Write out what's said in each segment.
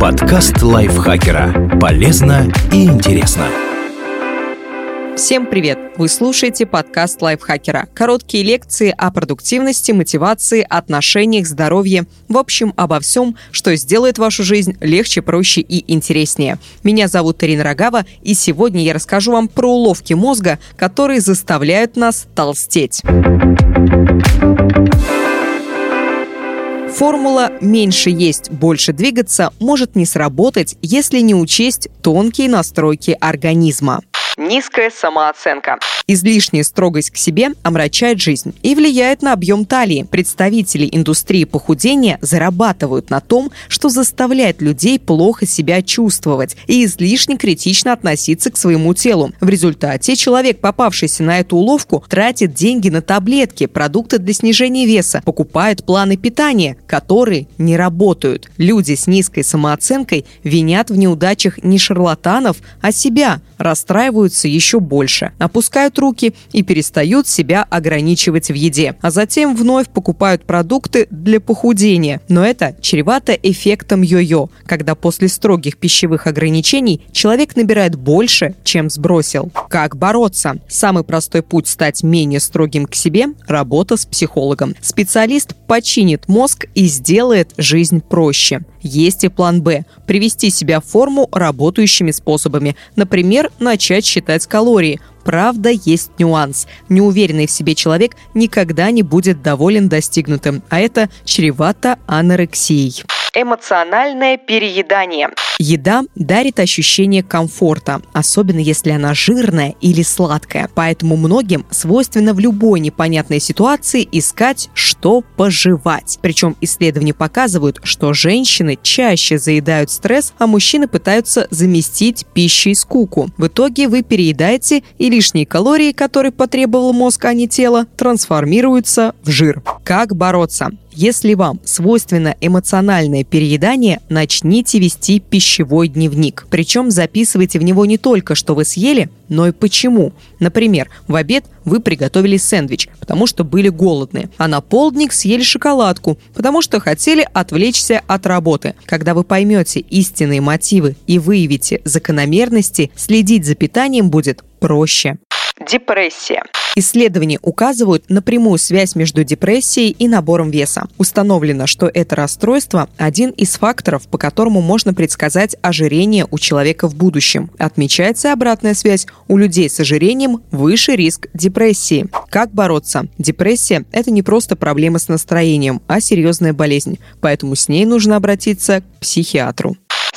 Подкаст лайфхакера. Полезно и интересно. Всем привет! Вы слушаете подкаст лайфхакера. Короткие лекции о продуктивности, мотивации, отношениях, здоровье. В общем, обо всем, что сделает вашу жизнь легче, проще и интереснее. Меня зовут Ирина Рогава, и сегодня я расскажу вам про уловки мозга, которые заставляют нас толстеть. Формула «меньше есть, больше двигаться» может не сработать, если не учесть тонкие настройки организма низкая самооценка. Излишняя строгость к себе омрачает жизнь и влияет на объем талии. Представители индустрии похудения зарабатывают на том, что заставляет людей плохо себя чувствовать и излишне критично относиться к своему телу. В результате человек, попавшийся на эту уловку, тратит деньги на таблетки, продукты для снижения веса, покупает планы питания, которые не работают. Люди с низкой самооценкой винят в неудачах не шарлатанов, а себя, расстраиваются еще больше, опускают руки и перестают себя ограничивать в еде, а затем вновь покупают продукты для похудения. Но это чревато эффектом йо-йо, когда после строгих пищевых ограничений человек набирает больше, чем сбросил. Как бороться? Самый простой путь стать менее строгим к себе – работа с психологом. Специалист починит мозг и сделает жизнь проще. Есть и план «Б» – привести себя в форму работающими способами. Например, начать считать калории. Правда, есть нюанс. Неуверенный в себе человек никогда не будет доволен достигнутым, а это чревато анорексией эмоциональное переедание. Еда дарит ощущение комфорта, особенно если она жирная или сладкая. Поэтому многим свойственно в любой непонятной ситуации искать, что пожевать. Причем исследования показывают, что женщины чаще заедают стресс, а мужчины пытаются заместить пищей скуку. В итоге вы переедаете, и лишние калории, которые потребовал мозг, а не тело, трансформируются в жир. Как бороться? Если вам свойственно эмоциональное переедание, начните вести пищевой дневник. Причем записывайте в него не только, что вы съели, но и почему. Например, в обед вы приготовили сэндвич, потому что были голодны, а на полдник съели шоколадку, потому что хотели отвлечься от работы. Когда вы поймете истинные мотивы и выявите закономерности, следить за питанием будет проще. Депрессия. Исследования указывают на прямую связь между депрессией и набором веса. Установлено, что это расстройство – один из факторов, по которому можно предсказать ожирение у человека в будущем. Отмечается обратная связь. У людей с ожирением выше риск депрессии. Как бороться? Депрессия – это не просто проблема с настроением, а серьезная болезнь. Поэтому с ней нужно обратиться к психиатру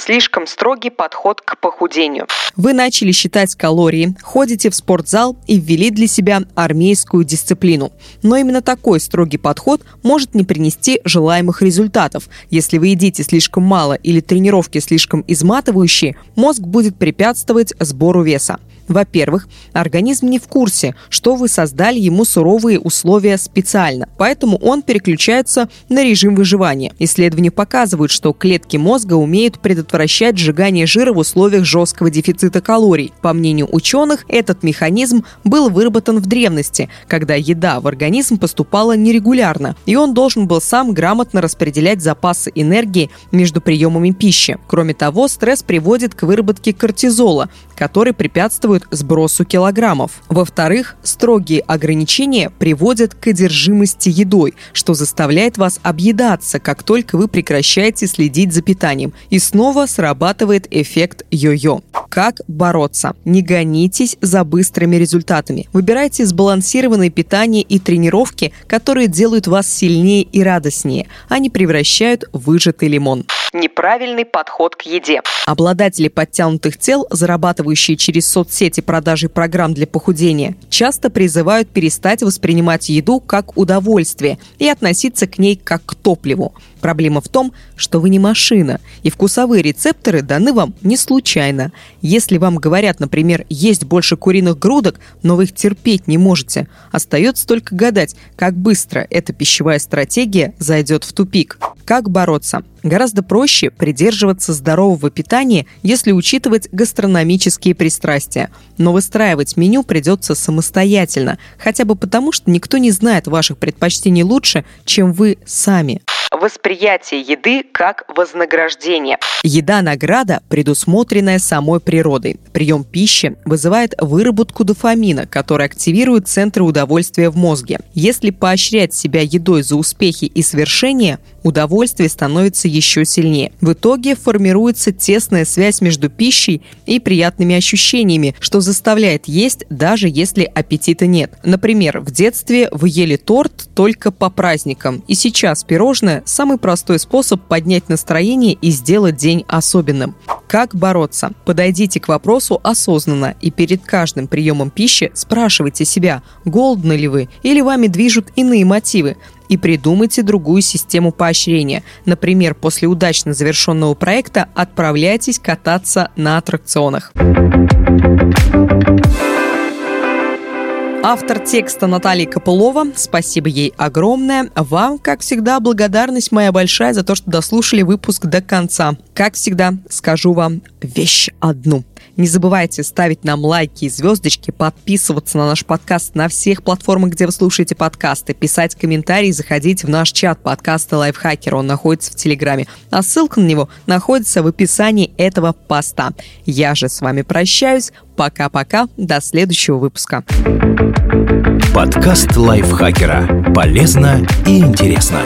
слишком строгий подход к похудению. Вы начали считать калории, ходите в спортзал и ввели для себя армейскую дисциплину. Но именно такой строгий подход может не принести желаемых результатов. Если вы едите слишком мало или тренировки слишком изматывающие, мозг будет препятствовать сбору веса. Во-первых, организм не в курсе, что вы создали ему суровые условия специально, поэтому он переключается на режим выживания. Исследования показывают, что клетки мозга умеют предотвращать сжигание жира в условиях жесткого дефицита калорий. По мнению ученых, этот механизм был выработан в древности, когда еда в организм поступала нерегулярно, и он должен был сам грамотно распределять запасы энергии между приемами пищи. Кроме того, стресс приводит к выработке кортизола, который препятствует способствуют сбросу килограммов. Во-вторых, строгие ограничения приводят к одержимости едой, что заставляет вас объедаться, как только вы прекращаете следить за питанием. И снова срабатывает эффект йо-йо. Как бороться? Не гонитесь за быстрыми результатами. Выбирайте сбалансированное питание и тренировки, которые делают вас сильнее и радостнее, а не превращают выжатый лимон неправильный подход к еде. Обладатели подтянутых тел, зарабатывающие через соцсети продажи программ для похудения, часто призывают перестать воспринимать еду как удовольствие и относиться к ней как к топливу. Проблема в том, что вы не машина, и вкусовые рецепторы даны вам не случайно. Если вам говорят, например, есть больше куриных грудок, но вы их терпеть не можете, остается только гадать, как быстро эта пищевая стратегия зайдет в тупик. Как бороться? Гораздо проще придерживаться здорового питания, если учитывать гастрономические пристрастия. Но выстраивать меню придется самостоятельно, хотя бы потому, что никто не знает ваших предпочтений лучше, чем вы сами. Восприятие еды как вознаграждение. Еда-награда, предусмотренная самой природой. Прием пищи вызывает выработку дофамина, который активирует центры удовольствия в мозге. Если поощрять себя едой за успехи и свершения, удовольствие становится еще сильнее. В итоге формируется тесная связь между пищей и приятными ощущениями, что заставляет есть, даже если аппетита нет. Например, в детстве вы ели торт только по праздникам, и сейчас пирожное – самый простой способ поднять настроение и сделать день особенным. Как бороться? Подойдите к вопросу осознанно и перед каждым приемом пищи спрашивайте себя, голодны ли вы или вами движут иные мотивы и придумайте другую систему поощрения. Например, после удачно завершенного проекта отправляйтесь кататься на аттракционах. Автор текста Наталья Копылова. Спасибо ей огромное. Вам, как всегда, благодарность моя большая за то, что дослушали выпуск до конца. Как всегда, скажу вам вещь одну. Не забывайте ставить нам лайки и звездочки, подписываться на наш подкаст на всех платформах, где вы слушаете подкасты, писать комментарии, заходить в наш чат подкаста Лайфхакера. Он находится в Телеграме. А ссылка на него находится в описании этого поста. Я же с вами прощаюсь. Пока-пока. До следующего выпуска. Подкаст Лайфхакера. Полезно и интересно.